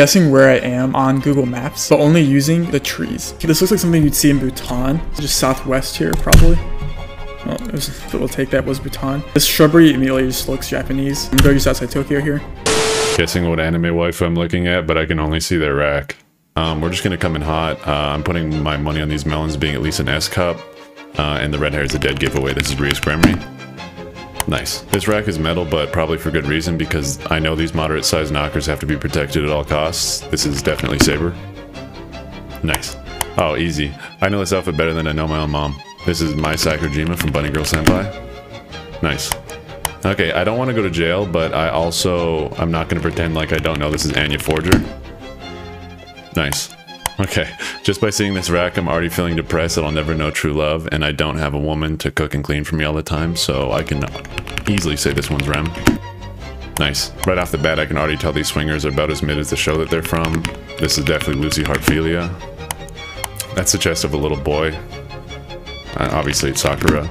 Guessing where I am on Google Maps, but only using the trees. This looks like something you'd see in Bhutan. Just southwest here, probably. Well, was, we'll take that was Bhutan. This shrubbery immediately just looks Japanese. I'm going just outside Tokyo here. Guessing what anime wife I'm looking at, but I can only see their rack. Um, we're just gonna come in hot. Uh, I'm putting my money on these melons being at least an S cup. Uh, and the red hair is a dead giveaway. This is Rias Gremory. Nice. This rack is metal, but probably for good reason because I know these moderate sized knockers have to be protected at all costs. This is definitely Saber. Nice. Oh, easy. I know this outfit better than I know my own mom. This is Mai Sakurajima from Bunny Girl Senpai. Nice. Okay, I don't want to go to jail, but I also, I'm not going to pretend like I don't know this is Anya Forger. Nice. Okay, just by seeing this rack, I'm already feeling depressed that I'll never know true love, and I don't have a woman to cook and clean for me all the time, so I can easily say this one's Rem. Nice. Right off the bat, I can already tell these swingers are about as mid as the show that they're from. This is definitely Lucy Heartfilia. That's the chest of a little boy. Uh, obviously, it's Sakura.